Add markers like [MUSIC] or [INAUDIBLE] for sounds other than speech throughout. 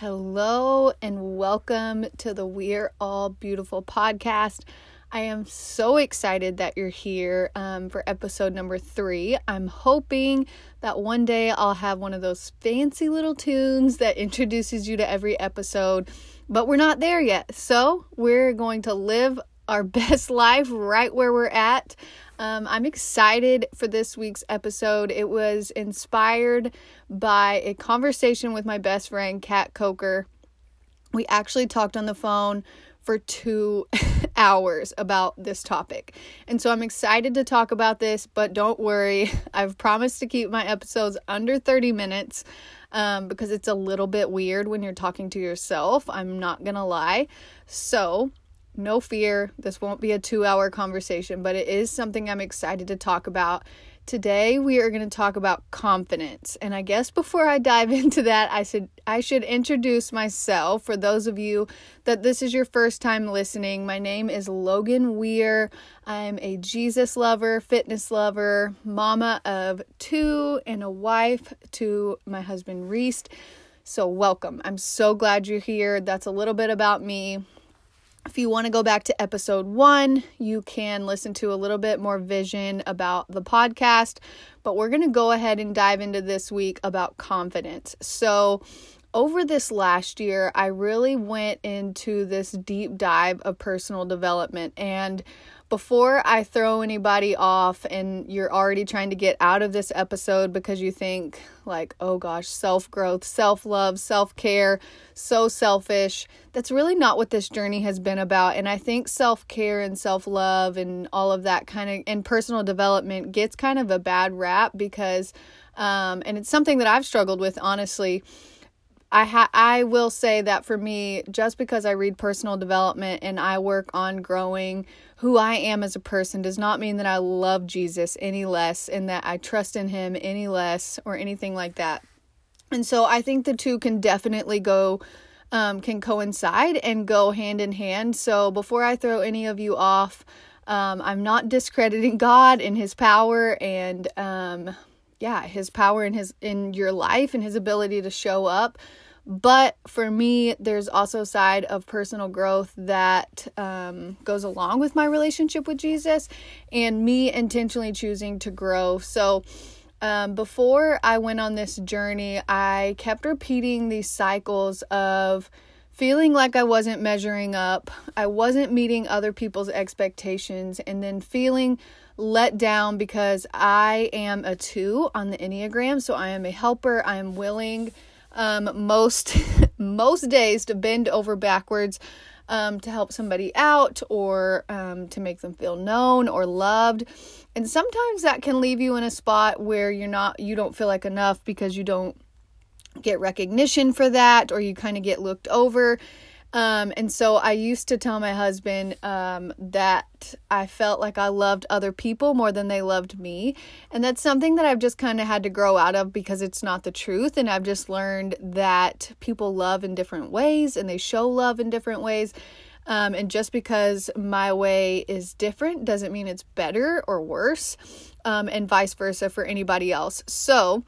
Hello and welcome to the We're All Beautiful podcast. I am so excited that you're here um, for episode number three. I'm hoping that one day I'll have one of those fancy little tunes that introduces you to every episode, but we're not there yet. So we're going to live our [LAUGHS] best life right where we're at. Um, I'm excited for this week's episode. It was inspired by a conversation with my best friend, Kat Coker. We actually talked on the phone for two [LAUGHS] hours about this topic. And so I'm excited to talk about this, but don't worry, [LAUGHS] I've promised to keep my episodes under 30 minutes um, because it's a little bit weird when you're talking to yourself. I'm not gonna lie. So no fear, this won't be a two hour conversation, but it is something I'm excited to talk about. Today we are going to talk about confidence. And I guess before I dive [LAUGHS] into that, I should I should introduce myself for those of you that this is your first time listening. My name is Logan Weir. I'm a Jesus lover, fitness lover, mama of two and a wife to my husband Reese. So welcome. I'm so glad you're here. That's a little bit about me. If you want to go back to episode one, you can listen to a little bit more vision about the podcast. But we're going to go ahead and dive into this week about confidence. So, over this last year, I really went into this deep dive of personal development. And before I throw anybody off and you're already trying to get out of this episode because you think, like, oh gosh, self growth, self love, self care, so selfish, that's really not what this journey has been about. And I think self care and self love and all of that kind of and personal development gets kind of a bad rap because, um, and it's something that I've struggled with, honestly I ha- I will say that for me, just because I read personal development and I work on growing who I am as a person does not mean that I love Jesus any less and that I trust in him any less or anything like that. And so I think the two can definitely go um, can coincide and go hand in hand. So before I throw any of you off, um, I'm not [LAUGHS] discrediting God and His power and um, yeah, His power in His in your life and His ability to show up. But for me, there's also a side of personal growth that um, goes along with my relationship with Jesus and me intentionally choosing to grow. So, um, before I went on this journey, I kept repeating these cycles of feeling like I wasn't measuring up, I wasn't meeting other people's expectations, and then feeling let down because I am a two on the Enneagram. So I am a helper, I am willing um, most [LAUGHS] most days to bend over backwards um, to help somebody out or um, to make them feel known or loved. And sometimes that can leave you in a spot where you're not you don't feel like enough because you don't get recognition for that or you kind of get looked over um, and so I used to tell my husband um, that I felt like I loved other people more than they loved me. And that's something that I've just kind of had to grow out of because it's not the truth. And I've just learned that people love in different ways and they show love in different ways. Um, and just because my way is different doesn't mean it's better or worse, um, and vice versa for anybody else. So,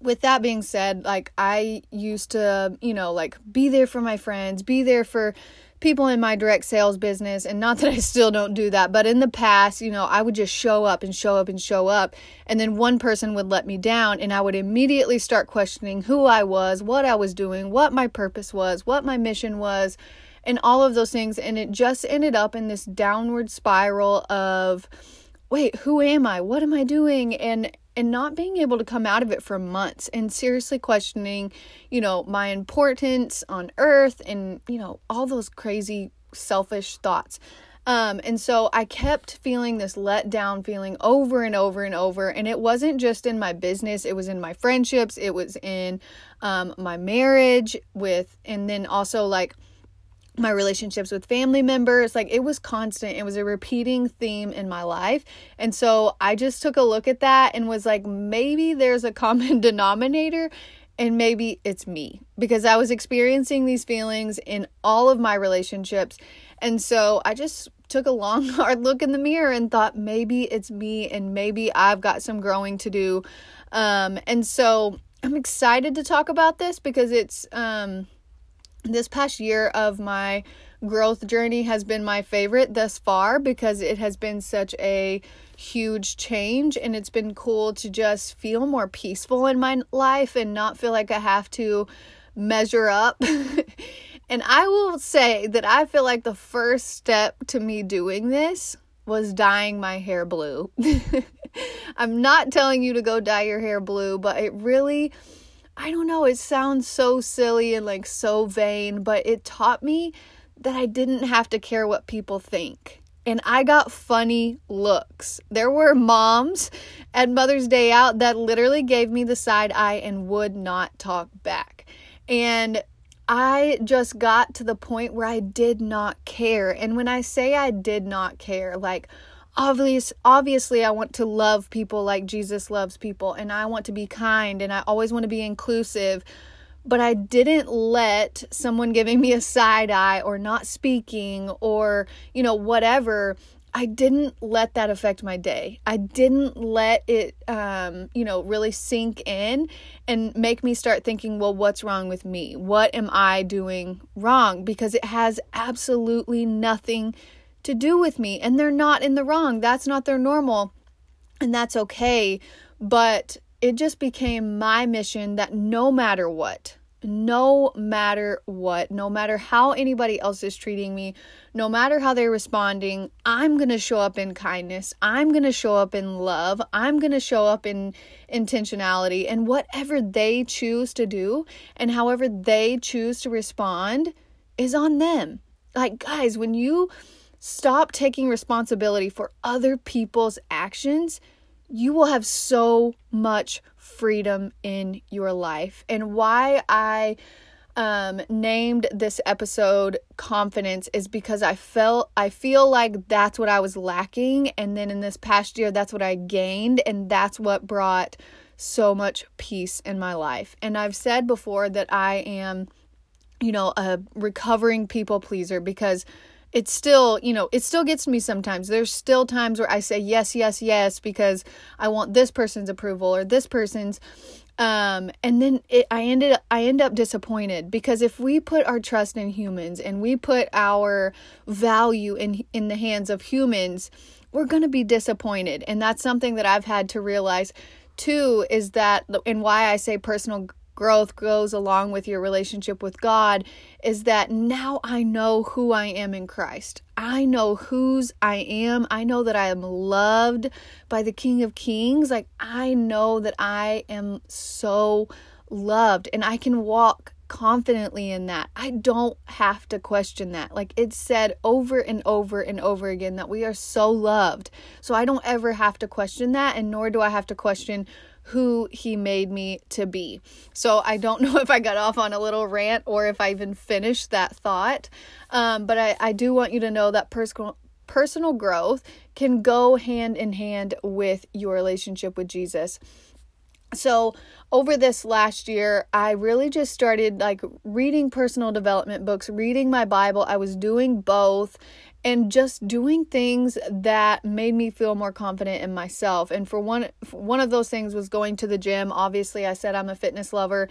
with that being said, like I used to, you know, like be there for my friends, be there for people in my direct sales business and not [LAUGHS] that I still don't do that, but in the past, you know, I would just show up and show up and show up and then one person would let me down and I would immediately start questioning who I was, what I was doing, what my purpose was, what my mission was, and all of those things and it just ended up in this downward spiral of wait, who am I? What am I doing? And and not being able to come out of it for months and seriously questioning, you know, my importance on earth and, you know, all those crazy selfish thoughts. Um, and so I kept feeling this let down feeling over and over and over. And it wasn't just in my business, it was in my friendships, it was in um, my marriage with, and then also like my relationships with family members like it was constant. It was a repeating theme in my life. And so i just took a look at that and was like maybe there's a common [LAUGHS] denominator and maybe it's me because i was experiencing these feelings in all of my relationships. And so i just took a long [LAUGHS] hard look in the mirror and thought maybe it's me and maybe i've got some growing to do. Um, and so I'm excited to talk about this because it's um this past year of my growth journey has been my favorite thus far because it has been such a huge change and it's been cool to just feel more peaceful in my life and not feel like I have to measure up. [LAUGHS] and I will say that I feel like the first step to me doing this was dyeing my hair blue. [LAUGHS] I'm not telling you to go dye your hair blue, but it really I don't know, it sounds so silly and like so vain, but it taught me that I didn't have to care what people think. And I got funny looks. There were moms at Mother's Day out that literally gave me the side eye and would not talk back. And I just got to the point where I did not care. And when I say I did not care, like obvious obviously I want to love people like Jesus loves people and I want to be kind and I always want to be inclusive but I didn't let someone giving me a side eye or not speaking or you know whatever I didn't let that affect my day. I didn't let it, um, you know, really sink in and make me start thinking, well, what's wrong with me? What am I doing wrong? Because it has absolutely nothing to do with me and they're not in the wrong. That's not their normal and that's okay. But it just became my mission that no matter what, no matter what, no matter how anybody else is treating me, no matter how they're responding, I'm going to show up in kindness. I'm going to show up in love. I'm going to show up in intentionality. And whatever they choose to do and however they choose to respond is on them. Like, guys, when you Stop taking responsibility for other people's actions. You will have so much freedom in your life. And why I um, named this episode confidence is because I felt I feel like that's what I was lacking and then in this past year that's what I gained and that's what brought so much peace in my life. And I've said before that I am you know a recovering people pleaser because it still, you know, it still gets me sometimes. There's still times where I say yes, yes, yes because I want this person's approval or this person's um and then it, i ended i end up disappointed because if we put our trust in humans and we put our value in in the hands of humans we're going to be disappointed and that's something that i've had to realize too is that and why i say personal growth goes along with your relationship with God is that now I know who I am in Christ. I know whose I am. I know that I am loved by the King of Kings. Like, I know that I am so loved and I can walk confidently in that. I don't have to question that. Like it's said over and over and over again that we are so loved. So I don't ever have to question that, and nor do I have to question who he made me to be. So I don't [LAUGHS] know if I got off on a little rant or if I even finished that thought. Um, but I, I do want you to know that personal personal growth can go hand in hand with your relationship with Jesus. So, over this last year, I really just started like reading personal development books, reading my Bible. I was doing both and just doing things that made me feel more confident in myself. And for one one of those things was going to the gym. Obviously, I said I'm a fitness lover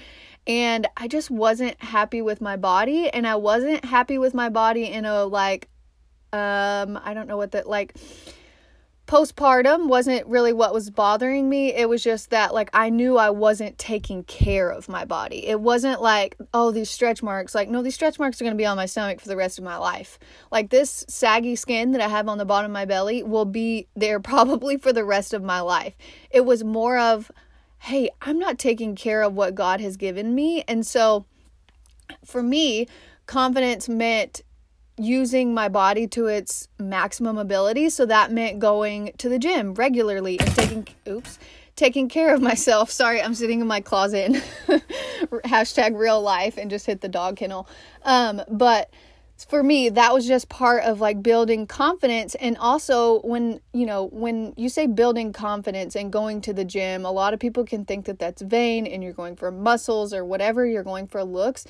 and I just wasn't happy with my body and I wasn't happy with my body in a like um I don't know what that like postpartum wasn't really what was bothering me. It was just that, like, I knew I wasn't taking care of my body. It wasn't like, oh, these stretch marks. Like, no, these stretch marks are going to be on my stomach for the rest of my life. Like, this saggy skin that I have on the bottom of my belly will be there [LAUGHS] probably for the rest of my life. It was more of, hey, I'm not taking care of what God has given me. And so for me, confidence meant using my body to its maximum ability. So that meant going to the gym regularly and taking, oops, taking care of myself. [LAUGHS] Sorry, I'm sitting in my closet [LAUGHS] hashtag real life and just hit the dog kennel. Um, but for me, that was just part of like building confidence. And also, when you know, when you say building confidence and going to the gym, a lot of people can think that that's vain and you're going for muscles or whatever, you're going for looks.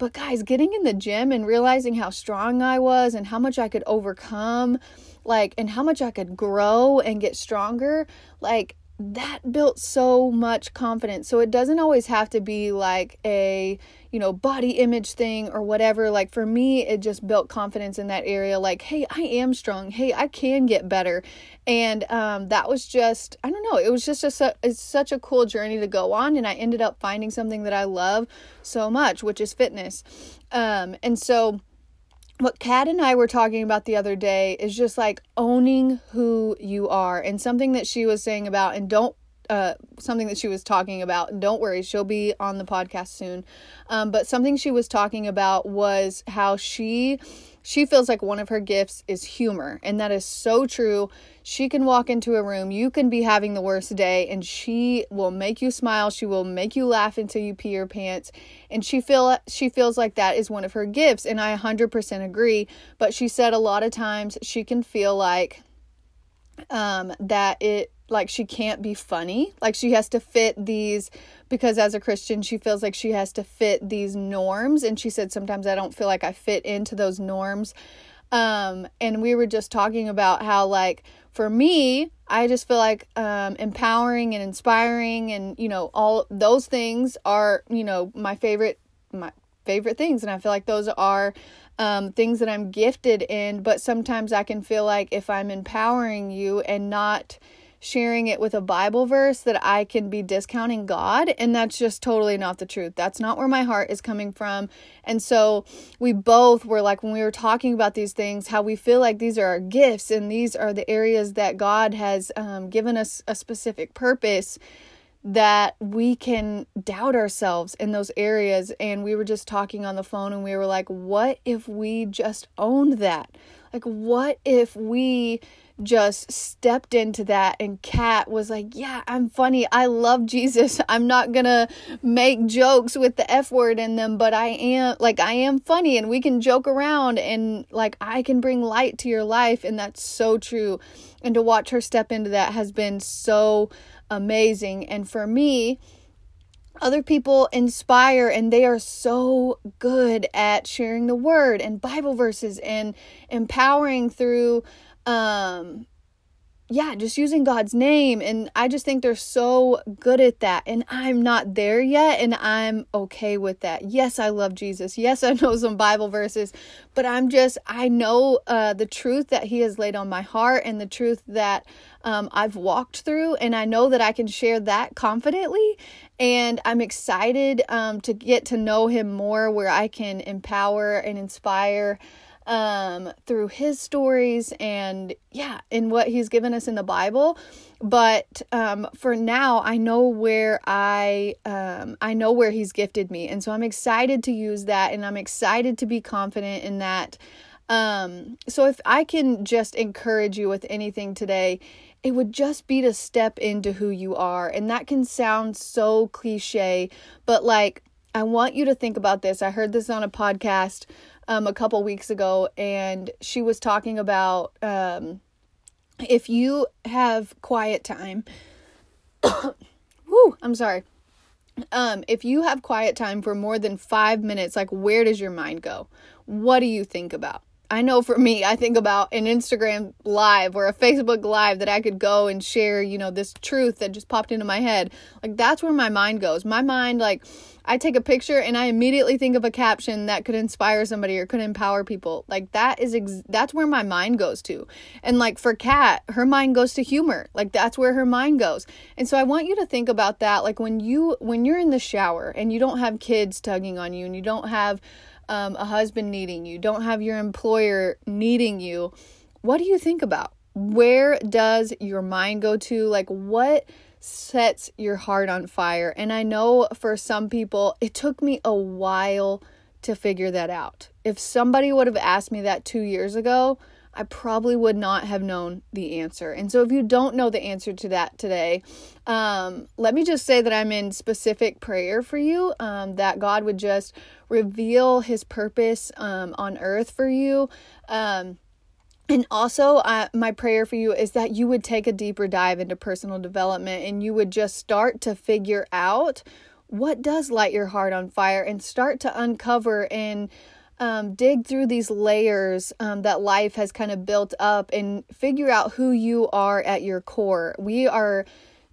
But guys, getting in the gym and realizing how strong I was and how much I could overcome, like, and how much I could grow and get stronger, like, that built so much confidence. So it doesn't always have to be like a, you know, body image thing or whatever. Like for me, it just built confidence in that area. Like, hey, I am strong. Hey, I can get better. And um, that was just, I don't know, it was just a, it's such a cool journey to go on. And I ended up finding something that I love so much, which is fitness. Um, and so, what Kat and I were talking about the other day is just like owning who you are and something that she was saying about and don't uh, something that she was talking about. Don't worry, she'll be on the podcast soon. Um, but something she was talking about was how she she feels like one of her gifts is humor, and that is so true. She can walk into a room, you can be having the worst day, and she will make you smile. She will make you laugh until you pee your pants, and she feel she feels like that is one of her gifts, and I 100% agree. But she said a lot of times she can feel like um, that it like she can't be funny. Like she has to fit these because as a Christian, she feels like she has to fit these norms. And she said, sometimes I don't feel like I fit into those norms. Um, and we were just talking about how, like, for me, I just feel like um, empowering and inspiring and, you know, all those things are, you know, my favorite, my favorite things. And I feel like those are um, things that I'm gifted in. But sometimes I can feel like if I'm empowering you and not, sharing it with a Bible verse that I can be discounting God. And that's just totally not the truth. That's not where my heart is coming from. And so we both were like, when we were talking about these things, how we feel like these are our gifts and these are the areas that God has um, given us a specific purpose that we can doubt ourselves in those areas. And we were just talking on the phone and we were like, what if we just owned that? Like, what if we just stepped into that and Kat was like, "Yeah, I'm funny. I love Jesus. [LAUGHS] I'm not going to make jokes with the F word in them, but I am like I am funny and we can joke around and like I can bring light to your life and that's so true." And to watch her step into that has been so amazing. And for me, other people inspire and they are so good at sharing the word and Bible verses and empowering through um yeah, just using God's name. And I just think they're so good at that. And I'm not there yet. And I'm okay with that. Yes, I love Jesus. Yes, [LAUGHS] I know some Bible verses. But I'm just, I know uh, the truth that He has laid on my heart and the truth that um, I've walked through. And I know that I can share that confidently. And I'm excited um, to get to know Him more, where I can empower and inspire um, through his stories and yeah, in what he's given us in the Bible. But um, for now, I know where I um, I know where he's gifted me, and so I'm excited to use that, and I'm excited to be confident in that. Um, so if I can just encourage you with anything today, it would just be to step into who you are. And that can sound so cliche, but like, I want you to think about this. I heard this on a podcast um, a couple weeks ago, and she was talking about um, if you have quiet time. [COUGHS] whoo, I'm sorry. Um, if you have quiet time for more than five minutes, like where does your mind go? What do you think about? I know for me, I think about an Instagram live or a Facebook live that I could go and share, you know, this truth that just popped into my head. Like that's where my mind goes. My mind, like, I take a picture and I immediately think of a caption that could inspire somebody or could empower people. Like that is ex- that's where my mind goes to. And like for Kat, her mind goes to humor. Like that's where her mind goes. And so I want you to think about that like when you when you're in the shower and you don't have kids tugging on you and you don't have um, a husband needing you, don't have your employer needing you, what do you think about? Where does your mind go to? Like, what sets your heart on fire? And I know for some people, it took me a while to figure that out. If somebody would have asked me that two years ago, I probably would not have known the answer. And so, if you don't know the answer to that today, um, let me just say that I'm in specific prayer for you um, that God would just reveal his purpose um, on earth for you. Um, and also, uh, my prayer for you is that you would take a deeper dive into personal development and you would just start to figure out what does light your heart on fire and start to uncover and um, dig through these layers um, that life has kind of built up and figure out who you are at your core. We are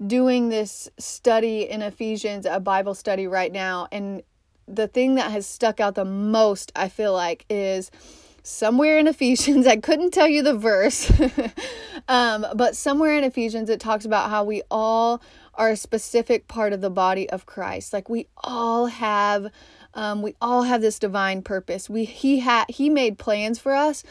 doing this study in Ephesians, a Bible study right now, and the thing that has stuck out the most, I feel like, is somewhere in Ephesians, [LAUGHS] I couldn't tell you the verse, [LAUGHS] um, but somewhere in Ephesians, it talks about how we all are a specific part of the body of Christ. Like we all have, um, we all have this divine purpose. We he had he made plans for us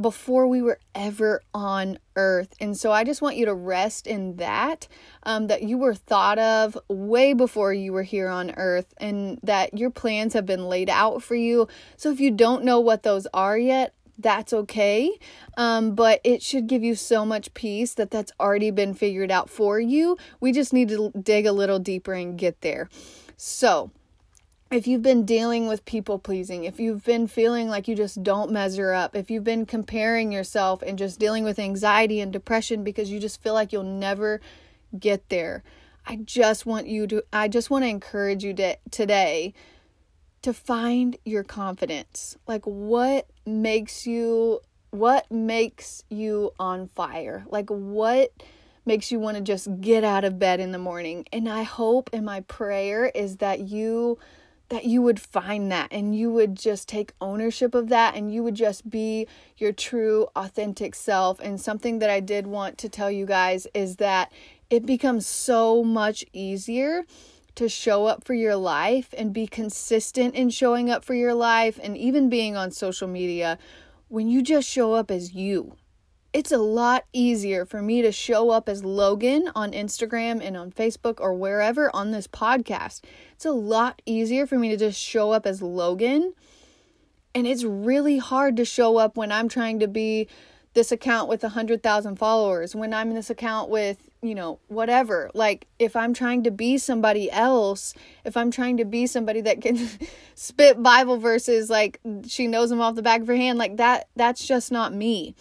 before we were ever on earth. And so I just want you to rest in that, um, that you were thought of way before you were here on earth, and that your plans have been laid out for you. So if you don't know what those are yet, that's okay. Um, but it should give you so much peace that that's already been figured out for you. We just need to dig a little deeper and get there. So, if you've been dealing with people pleasing, if you've been feeling like you just don't measure up, if you've been comparing yourself and just dealing with anxiety and depression because you just feel like you'll never get there, I just want you to, I just want to encourage you to, today to find your confidence. Like, what makes you, what makes you on fire? Like, what makes you want to just get out of bed in the morning? And I hope and my prayer is that you that you would find that and you would just take ownership of that and you would just be your true authentic self. And something that I did want to tell you guys is that it becomes so much easier to show up for your life and be consistent in showing up for your life and even being on social media when you just show up as you it's a lot easier for me to show up as Logan on Instagram and on Facebook or wherever on this podcast. It's a lot easier for me to just show up as Logan. And it's really hard to show up when I'm trying to be this account with 100,000 followers, when I'm in this account with, you know, whatever. Like, if I'm trying to be somebody else, if I'm trying to be somebody that can [LAUGHS] spit Bible verses like she knows them off the back of her hand, like that, that's just not me.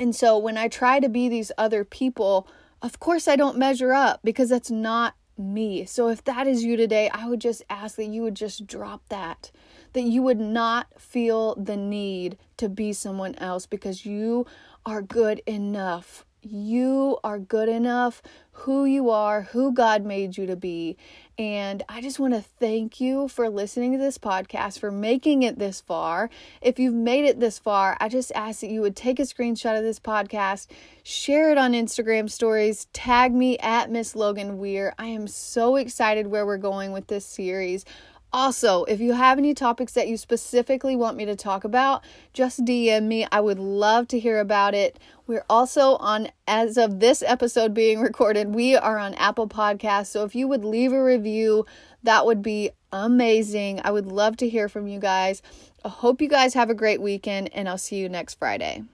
And so when I try to be these other people, of course I don't measure up because that's not me. So if that is you today, I would just ask that you would just drop that. That you would not feel the need to be someone else because you are good enough you are good enough, who you are, who God made you to be. And I just want to thank you for listening to this podcast, for making it this far. If you've made it this far, I just ask that you would take a screenshot of this podcast, share it on Instagram stories, tag me at Miss Logan Weir. I am so excited where we're going with this series. Also, if you have any topics that you specifically want me to talk about, just DM me. I would love to hear about it. We're also on, as of this episode being [LAUGHS] recorded, we are on Apple Podcasts. So if you would leave a review, that would be amazing. I would love to hear from you guys. I hope you guys have a great weekend, and I'll see you next Friday.